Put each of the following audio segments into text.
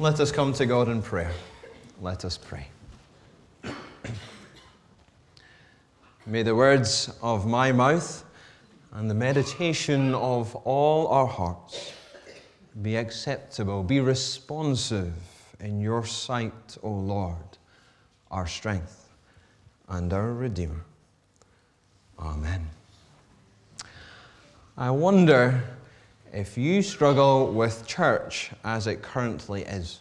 Let us come to God in prayer. Let us pray. May the words of my mouth and the meditation of all our hearts be acceptable, be responsive in your sight, O Lord, our strength and our Redeemer. Amen. I wonder if you struggle with church as it currently is.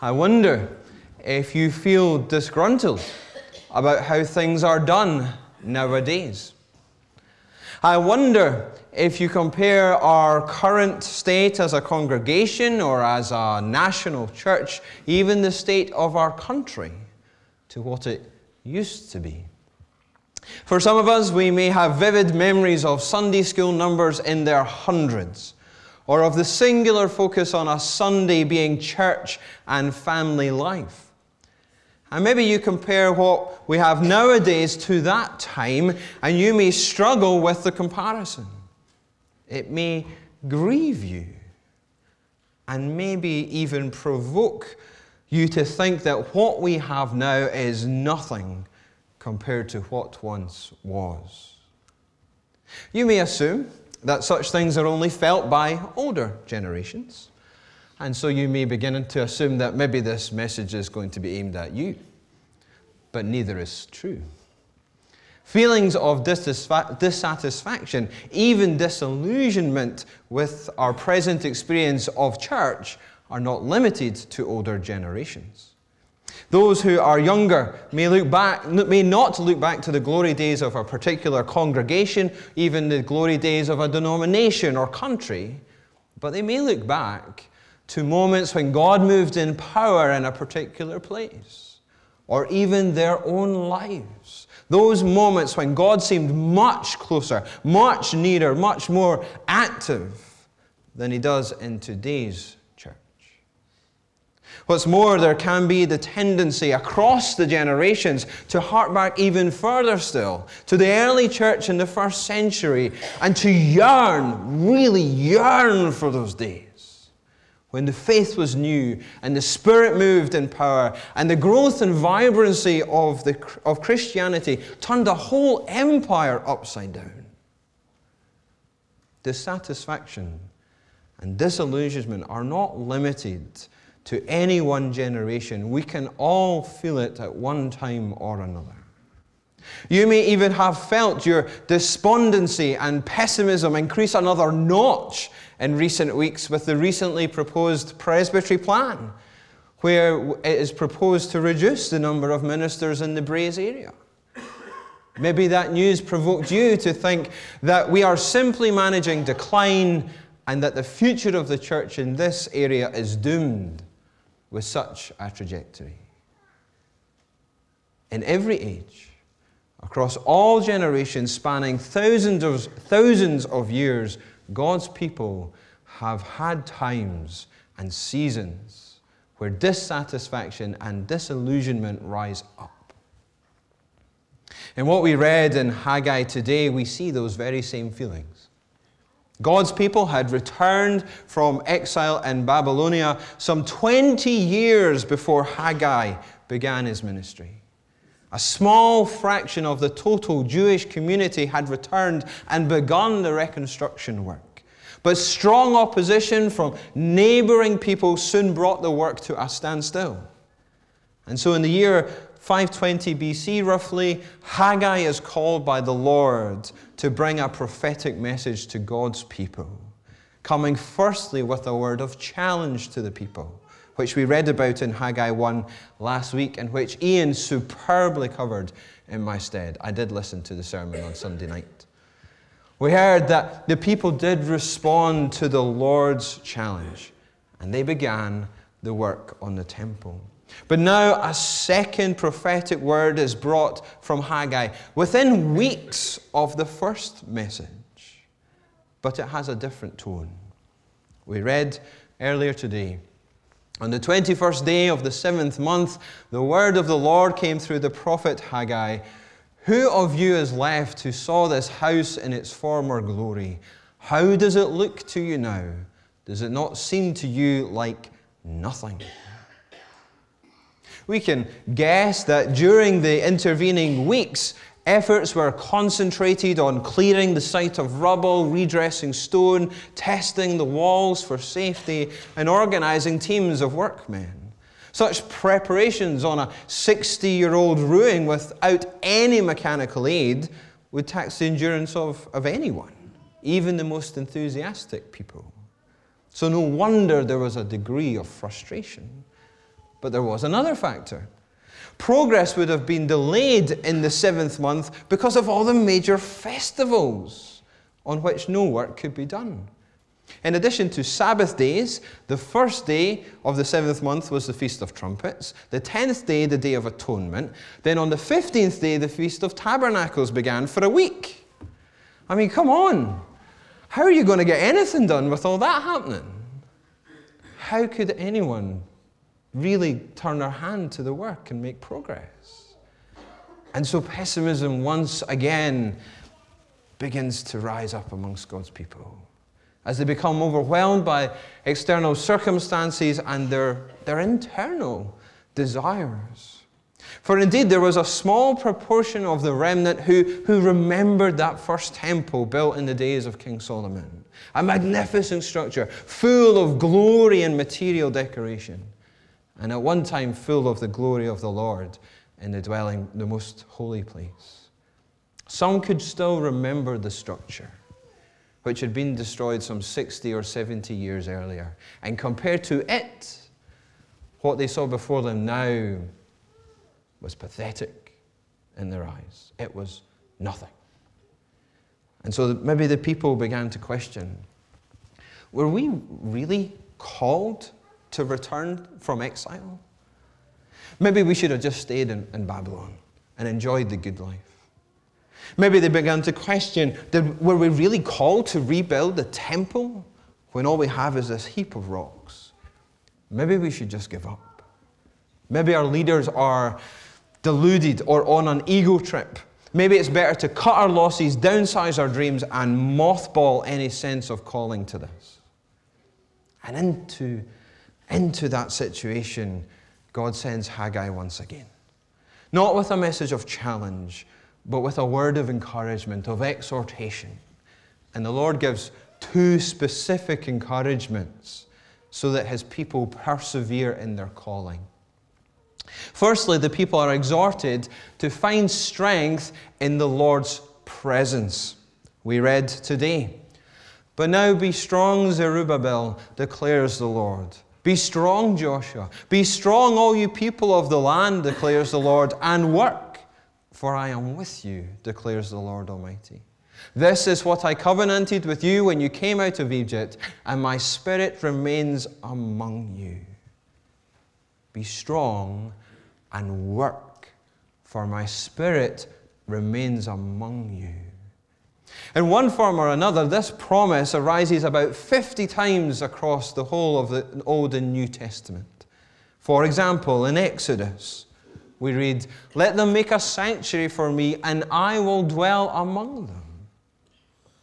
I wonder if you feel disgruntled about how things are done nowadays. I wonder if you compare our current state as a congregation or as a national church, even the state of our country, to what it used to be. For some of us, we may have vivid memories of Sunday school numbers in their hundreds, or of the singular focus on a Sunday being church and family life. And maybe you compare what we have nowadays to that time, and you may struggle with the comparison. It may grieve you, and maybe even provoke you to think that what we have now is nothing compared to what once was. You may assume that such things are only felt by older generations. And so you may begin to assume that maybe this message is going to be aimed at you. But neither is true. Feelings of dissatisfaction, even disillusionment with our present experience of church, are not limited to older generations. Those who are younger may, look back, may not look back to the glory days of a particular congregation, even the glory days of a denomination or country, but they may look back to moments when God moved in power in a particular place, or even their own lives. Those moments when God seemed much closer, much nearer, much more active than He does in today's What's more, there can be the tendency across the generations to hark back even further still to the early church in the first century and to yearn, really yearn for those days when the faith was new and the Spirit moved in power and the growth and vibrancy of, the, of Christianity turned a whole empire upside down. Dissatisfaction and disillusionment are not limited to any one generation. We can all feel it at one time or another. You may even have felt your despondency and pessimism increase another notch in recent weeks with the recently proposed presbytery plan, where it is proposed to reduce the number of ministers in the Braes area. Maybe that news provoked you to think that we are simply managing decline and that the future of the church in this area is doomed with such a trajectory. In every age, across all generations, spanning thousands of, thousands of years, God's people have had times and seasons where dissatisfaction and disillusionment rise up. In what we read in Haggai today, we see those very same feelings. God's people had returned from exile in Babylonia some 20 years before Haggai began his ministry. A small fraction of the total Jewish community had returned and begun the reconstruction work. But strong opposition from neighboring people soon brought the work to a standstill. And so, in the year 520 BC, roughly, Haggai is called by the Lord to bring a prophetic message to God's people, coming firstly with a word of challenge to the people, which we read about in Haggai 1 last week, and which Ian superbly covered in my stead. I did listen to the sermon on Sunday night. We heard that the people did respond to the Lord's challenge, and they began the work on the temple. But now a second prophetic word is brought from Haggai within weeks of the first message, but it has a different tone. We read earlier today on the 21st day of the seventh month, the word of the Lord came through the prophet Haggai. Who of you is left who saw this house in its former glory? How does it look to you now? Does it not seem to you like nothing. We can guess that during the intervening weeks, efforts were concentrated on clearing the site of rubble, redressing stone, testing the walls for safety, and organizing teams of workmen. Such preparations on a 60 year old ruin without any mechanical aid would tax the endurance of, of anyone, even the most enthusiastic people. So, no wonder there was a degree of frustration. But there was another factor. Progress would have been delayed in the seventh month because of all the major festivals on which no work could be done. In addition to Sabbath days, the first day of the seventh month was the Feast of Trumpets, the tenth day, the Day of Atonement. Then on the fifteenth day, the Feast of Tabernacles began for a week. I mean, come on. How are you going to get anything done with all that happening? How could anyone really turn our hand to the work and make progress? And so pessimism once again begins to rise up amongst God's people as they become overwhelmed by external circumstances and their, their internal desires. For indeed, there was a small proportion of the remnant who, who remembered that first temple built in the days of King Solomon. A magnificent structure, full of glory and material decoration, and at one time full of the glory of the Lord in the dwelling, the most holy place. Some could still remember the structure, which had been destroyed some 60 or 70 years earlier. And compared to it, what they saw before them now was pathetic in their eyes. It was nothing. And so maybe the people began to question were we really called to return from exile? Maybe we should have just stayed in, in Babylon and enjoyed the good life. Maybe they began to question did, were we really called to rebuild the temple when all we have is this heap of rocks? Maybe we should just give up. Maybe our leaders are deluded or on an ego trip. Maybe it's better to cut our losses, downsize our dreams, and mothball any sense of calling to this. And into, into that situation, God sends Haggai once again. Not with a message of challenge, but with a word of encouragement, of exhortation. And the Lord gives two specific encouragements so that his people persevere in their calling. Firstly, the people are exhorted to find strength in the Lord's presence. We read today. But now be strong, Zerubbabel, declares the Lord. Be strong, Joshua. Be strong, all you people of the land, declares the Lord, and work, for I am with you, declares the Lord Almighty. This is what I covenanted with you when you came out of Egypt, and my spirit remains among you. Be strong and work, for my spirit remains among you. In one form or another, this promise arises about 50 times across the whole of the Old and New Testament. For example, in Exodus, we read, Let them make a sanctuary for me, and I will dwell among them.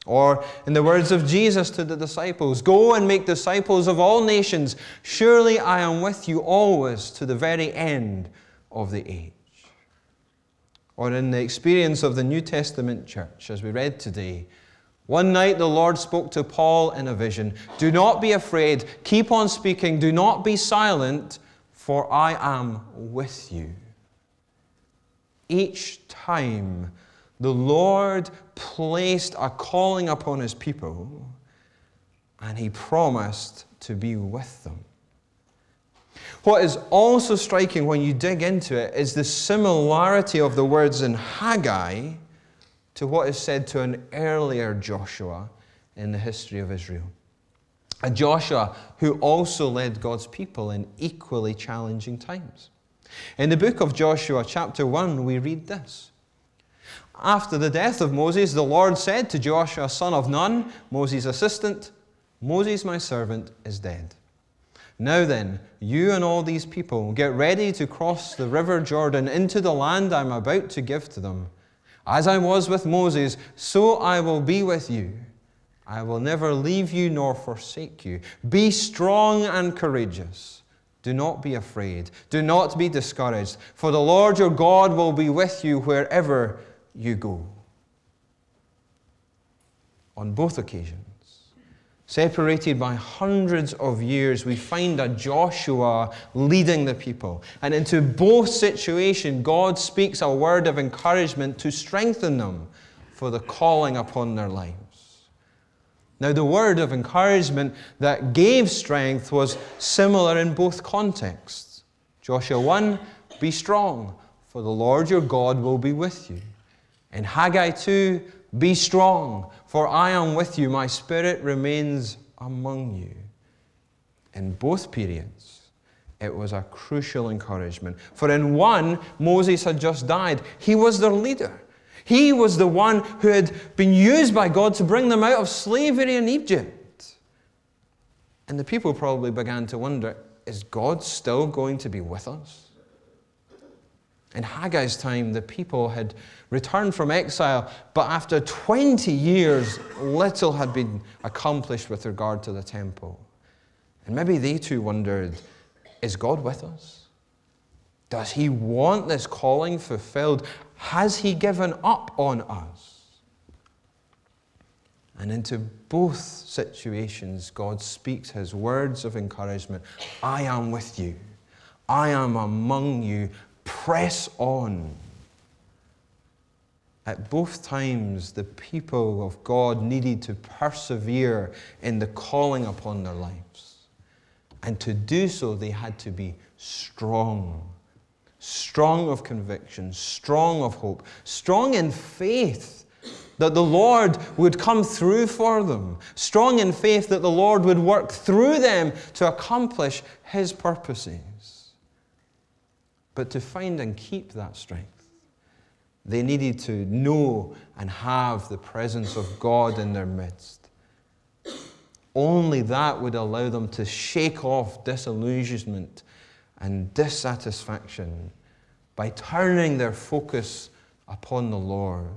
Or in the words of Jesus to the disciples Go and make disciples of all nations. Surely I am with you always to the very end of the age. Or in the experience of the New Testament church, as we read today, one night the Lord spoke to Paul in a vision Do not be afraid, keep on speaking, do not be silent, for I am with you. Each time the Lord placed a calling upon his people, and he promised to be with them. What is also striking when you dig into it is the similarity of the words in Haggai to what is said to an earlier Joshua in the history of Israel. A Joshua who also led God's people in equally challenging times. In the book of Joshua, chapter 1, we read this after the death of Moses, the Lord said to Joshua, son of Nun, Moses' assistant, Moses, my servant, is dead. Now then, you and all these people, get ready to cross the river Jordan into the land I'm about to give to them. As I was with Moses, so I will be with you. I will never leave you nor forsake you. Be strong and courageous, Do not be afraid. Do not be discouraged, for the Lord your God will be with you wherever you go. On both occasions, separated by hundreds of years, we find a Joshua leading the people. And into both situations, God speaks a word of encouragement to strengthen them for the calling upon their lives. Now, the word of encouragement that gave strength was similar in both contexts. Joshua 1, be strong, for the Lord your God will be with you. In Haggai 2, be strong, for I am with you, my spirit remains among you. In both periods, it was a crucial encouragement. For in one, Moses had just died, he was their leader. He was the one who had been used by God to bring them out of slavery in Egypt. And the people probably began to wonder is God still going to be with us? In Haggai's time, the people had returned from exile, but after 20 years, little had been accomplished with regard to the temple. And maybe they too wondered is God with us? Does he want this calling fulfilled? Has he given up on us? And into both situations, God speaks his words of encouragement I am with you, I am among you, press on. At both times, the people of God needed to persevere in the calling upon their lives. And to do so, they had to be strong strong of conviction, strong of hope, strong in faith that the Lord would come through for them, strong in faith that the Lord would work through them to accomplish His purposes. But to find and keep that strength, they needed to know and have the presence of God in their midst. Only that would allow them to shake off disillusionment and dissatisfaction by turning their focus upon the Lord.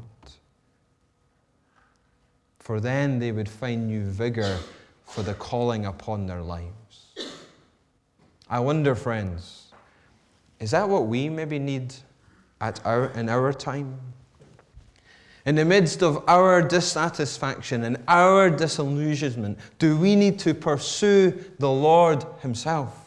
For then they would find new vigor for the calling upon their lives. I wonder, friends, is that what we maybe need at our, in our time? In the midst of our dissatisfaction and our disillusionment, do we need to pursue the Lord Himself?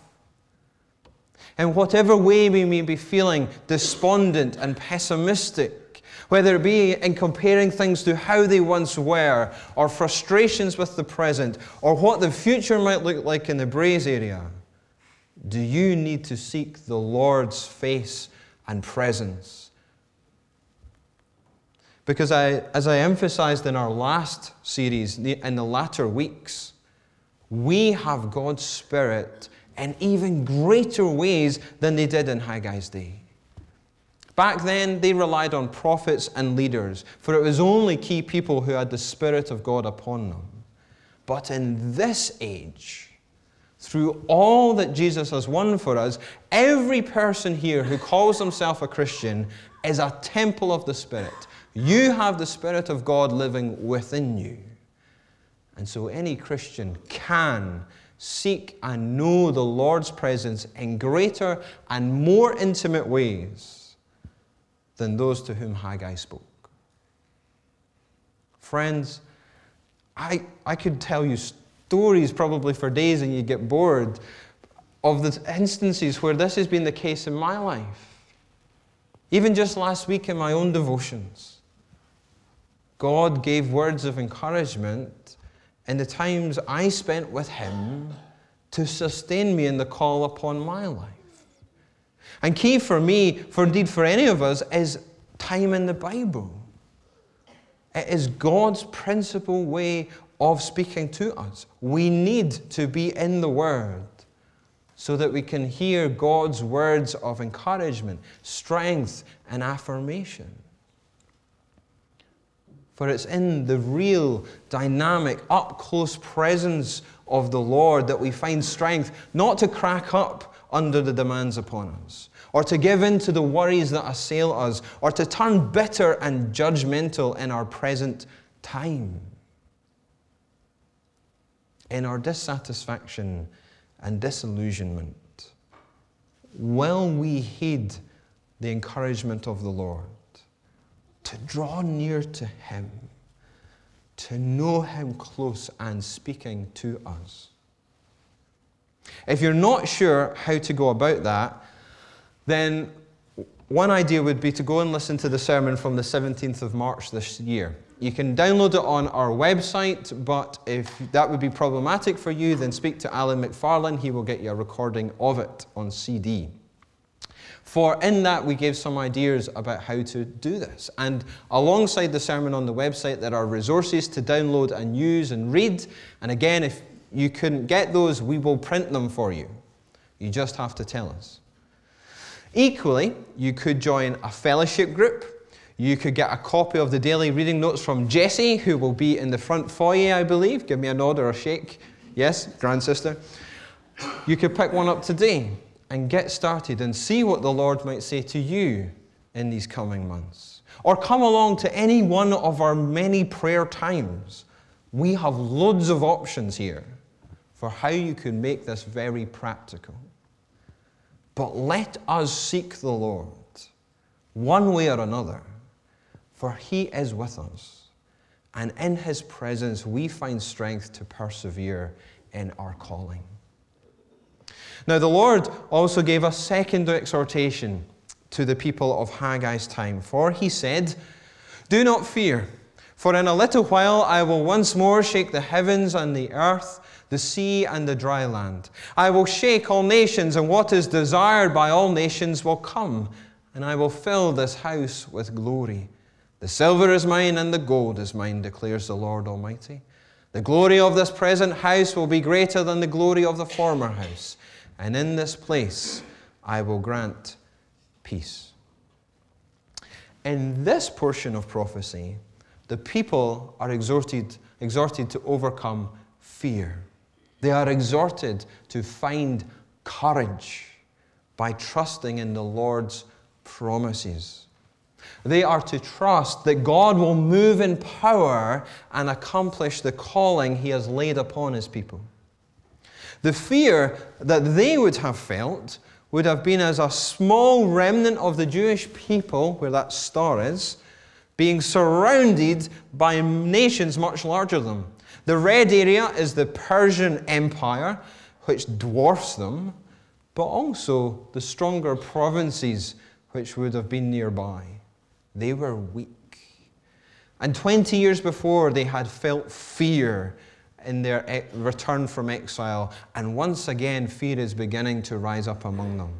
in whatever way we may be feeling despondent and pessimistic, whether it be in comparing things to how they once were, or frustrations with the present, or what the future might look like in the Braes area, do you need to seek the Lord's face and presence? Because I, as I emphasized in our last series, in the latter weeks, we have God's Spirit in even greater ways than they did in Haggai's day. Back then, they relied on prophets and leaders, for it was only key people who had the Spirit of God upon them. But in this age, through all that Jesus has won for us, every person here who calls himself a Christian is a temple of the Spirit. You have the Spirit of God living within you. And so any Christian can seek and know the Lord's presence in greater and more intimate ways than those to whom Haggai spoke. Friends, I, I could tell you stories probably for days and you get bored of the instances where this has been the case in my life. Even just last week in my own devotions, God gave words of encouragement in the times I spent with Him to sustain me in the call upon my life. And key for me, for indeed for any of us, is time in the Bible. It is God's principal way of speaking to us. We need to be in the Word so that we can hear God's words of encouragement, strength, and affirmation. For it's in the real, dynamic, up close presence of the Lord that we find strength not to crack up under the demands upon us, or to give in to the worries that assail us, or to turn bitter and judgmental in our present time. In our dissatisfaction and disillusionment, will we heed the encouragement of the Lord? To draw near to Him, to know Him close and speaking to us. If you're not sure how to go about that, then one idea would be to go and listen to the sermon from the 17th of March this year. You can download it on our website, but if that would be problematic for you, then speak to Alan McFarlane. He will get you a recording of it on CD. For in that, we gave some ideas about how to do this. And alongside the sermon on the website, there are resources to download and use and read. And again, if you couldn't get those, we will print them for you. You just have to tell us. Equally, you could join a fellowship group. You could get a copy of the daily reading notes from Jesse, who will be in the front foyer, I believe. Give me a nod or a shake. Yes, grand sister. You could pick one up today and get started and see what the Lord might say to you in these coming months. Or come along to any one of our many prayer times. We have loads of options here for how you can make this very practical. But let us seek the Lord one way or another, for He is with us. And in His presence, we find strength to persevere in our calling. Now, the Lord also gave a second exhortation to the people of Haggai's time, for He said, Do not fear, for in a little while I will once more shake the heavens and the earth the sea and the dry land. I will shake all nations, and what is desired by all nations will come, and I will fill this house with glory. The silver is mine, and the gold is mine, declares the Lord Almighty. The glory of this present house will be greater than the glory of the former house, and in this place I will grant peace. In this portion of prophecy, the people are exhorted, exhorted to overcome fear. They are exhorted to find courage by trusting in the Lord's promises. They are to trust that God will move in power and accomplish the calling He has laid upon His people. The fear that they would have felt would have been as a small remnant of the Jewish people, where that star is, being surrounded by nations much larger than them. The red area is the Persian Empire, which dwarfs them, but also the stronger provinces which would have been nearby. They were weak. And 20 years before, they had felt fear in their return from exile, and once again, fear is beginning to rise up among them.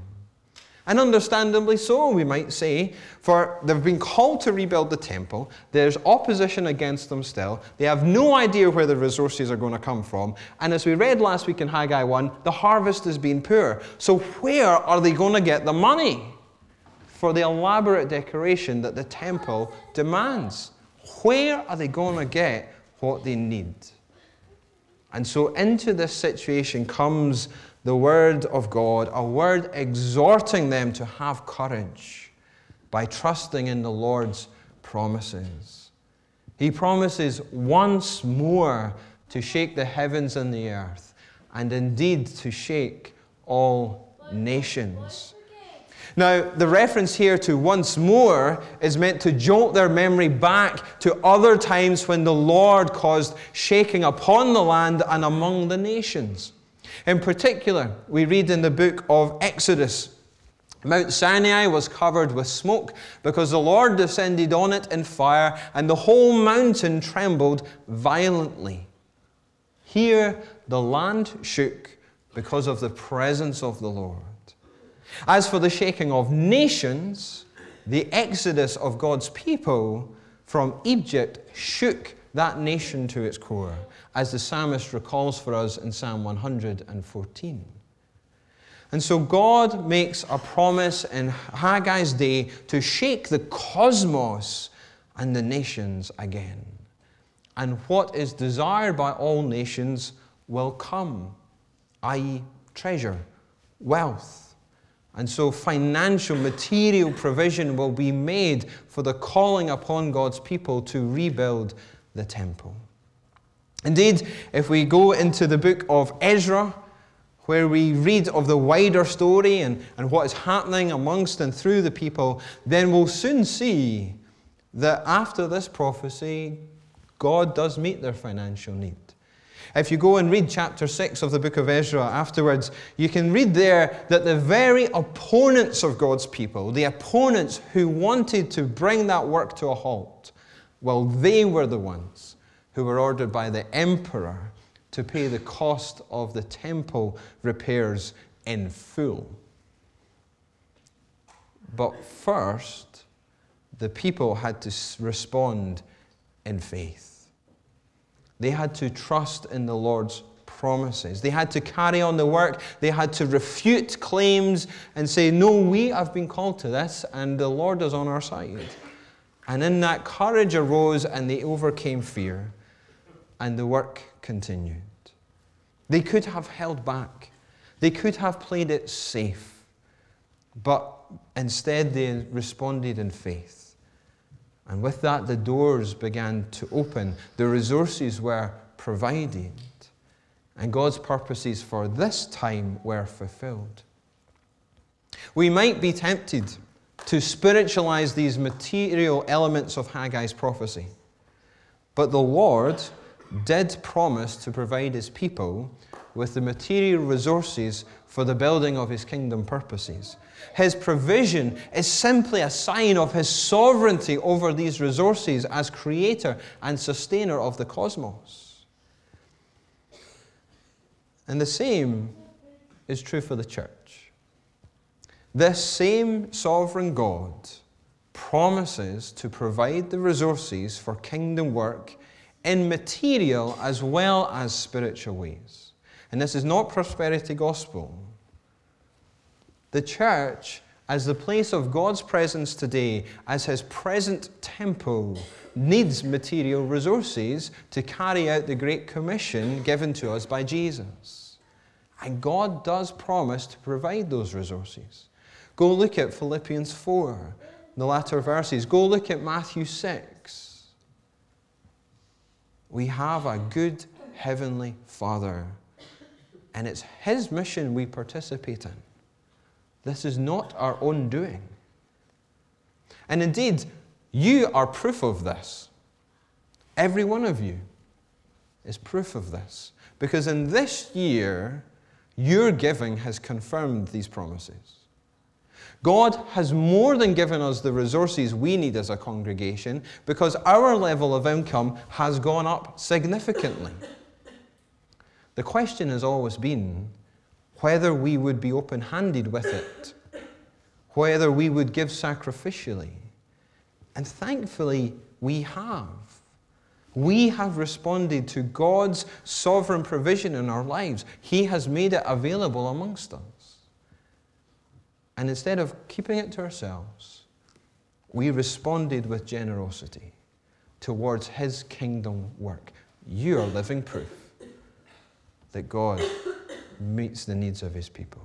And understandably so, we might say, for they've been called to rebuild the temple. There's opposition against them still. They have no idea where the resources are going to come from. And as we read last week in Haggai 1, the harvest has been poor. So, where are they going to get the money for the elaborate decoration that the temple demands? Where are they going to get what they need? And so, into this situation comes the word of God, a word exhorting them to have courage by trusting in the Lord's promises. He promises once more to shake the heavens and the earth, and indeed to shake all nations. Now, the reference here to once more is meant to jolt their memory back to other times when the Lord caused shaking upon the land and among the nations. In particular, we read in the book of Exodus Mount Sinai was covered with smoke because the Lord descended on it in fire, and the whole mountain trembled violently. Here, the land shook because of the presence of the Lord. As for the shaking of nations, the exodus of God's people from Egypt shook that nation to its core as the psalmist recalls for us in Psalm 114. And so God makes a promise in Haggai's day to shake the cosmos and the nations again. And what is desired by all nations will come, i.e., treasure, wealth. And so financial, material provision will be made for the calling upon God's people to rebuild the temple. Indeed, if we go into the book of Ezra, where we read of the wider story and, and what is happening amongst and through the people, then we'll soon see that after this prophecy, God does meet their financial need. If you go and read chapter 6 of the book of Ezra afterwards, you can read there that the very opponents of God's people, the opponents who wanted to bring that work to a halt, well, they were the ones who were ordered by the emperor to pay the cost of the temple repairs in full. But first, the people had to respond in faith. They had to trust in the Lord's promises. They had to carry on the work. They had to refute claims and say, No, we have been called to this, and the Lord is on our side. And in that, courage arose, and they overcame fear, and the work continued. They could have held back, they could have played it safe, but instead they responded in faith. And with that, the doors began to open, the resources were provided, and God's purposes for this time were fulfilled. We might be tempted to spiritualize these material elements of Haggai's prophecy, but the Lord did promise to provide his people with the material resources for the building of his kingdom purposes. His provision is simply a sign of his sovereignty over these resources as creator and sustainer of the cosmos. And the same is true for the church. This same sovereign God promises to provide the resources for kingdom work in material as well as spiritual ways. And this is not prosperity gospel. The church, as the place of God's presence today, as his present temple, needs material resources to carry out the Great Commission given to us by Jesus. And God does promise to provide those resources. Go look at Philippians 4, the latter verses. Go look at Matthew 6. We have a good heavenly Father, and it's His mission we participate in. This is not our own doing. And indeed, you are proof of this. Every one of you is proof of this. Because in this year, your giving has confirmed these promises. God has more than given us the resources we need as a congregation because our level of income has gone up significantly. The question has always been whether we would be open handed with it, whether we would give sacrificially. And thankfully, we have. We have responded to God's sovereign provision in our lives. He has made it available amongst us. And instead of keeping it to ourselves, we responded with generosity towards His kingdom work. You are living proof that God meets the needs of his people.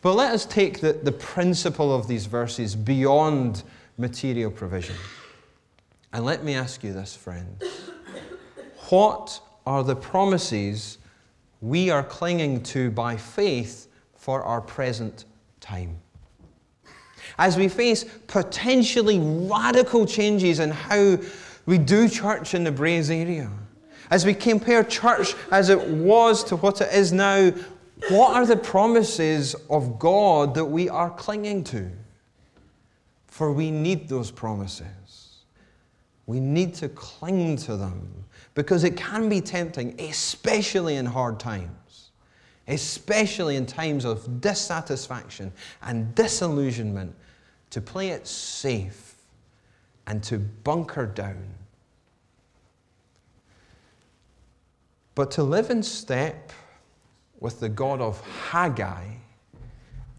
But let us take the, the principle of these verses beyond material provision. And let me ask you this, friends. What are the promises we are clinging to by faith for our present time? As we face potentially radical changes in how we do church in the Braes area, as we compare church as it was to what it is now, what are the promises of God that we are clinging to? For we need those promises. We need to cling to them because it can be tempting, especially in hard times, especially in times of dissatisfaction and disillusionment, to play it safe and to bunker down But to live in step with the God of Haggai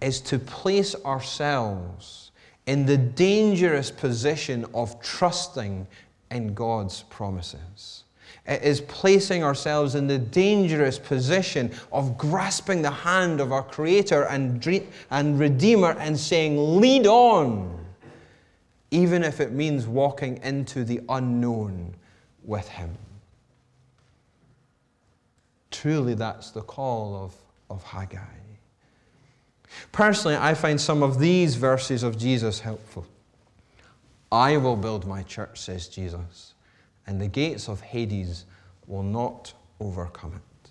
is to place ourselves in the dangerous position of trusting in God's promises. It is placing ourselves in the dangerous position of grasping the hand of our Creator and, and Redeemer and saying, Lead on, even if it means walking into the unknown with Him. Truly, that's the call of of Haggai. Personally, I find some of these verses of Jesus helpful. I will build my church, says Jesus, and the gates of Hades will not overcome it.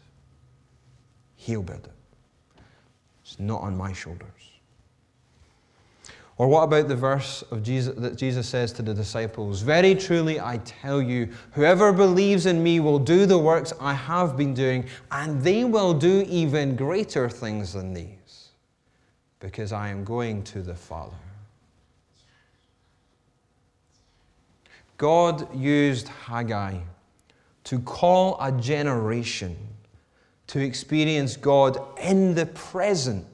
He'll build it. It's not on my shoulders. Or what about the verse of Jesus that Jesus says to the disciples? Very truly I tell you, whoever believes in me will do the works I have been doing, and they will do even greater things than these, because I am going to the Father. God used Haggai to call a generation to experience God in the present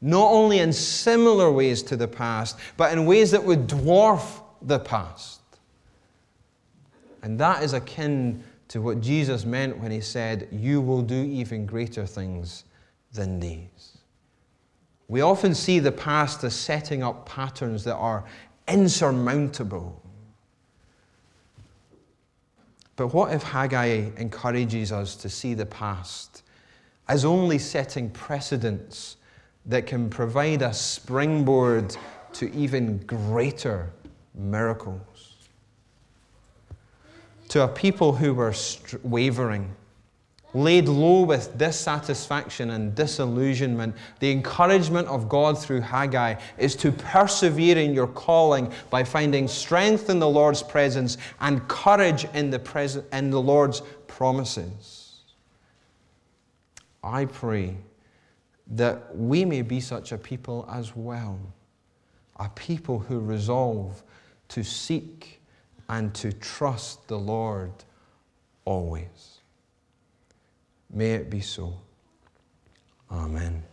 not only in similar ways to the past, but in ways that would dwarf the past. And that is akin to what Jesus meant when he said, You will do even greater things than these. We often see the past as setting up patterns that are insurmountable. But what if Haggai encourages us to see the past as only setting precedents that can provide a springboard to even greater miracles. To a people who were wavering, laid low with dissatisfaction and disillusionment, the encouragement of God through Haggai is to persevere in your calling by finding strength in the Lord's presence and courage in the, pres- in the Lord's promises. I pray that we may be such a people as well. A people who resolve to seek and to trust the Lord always. May it be so. Amen.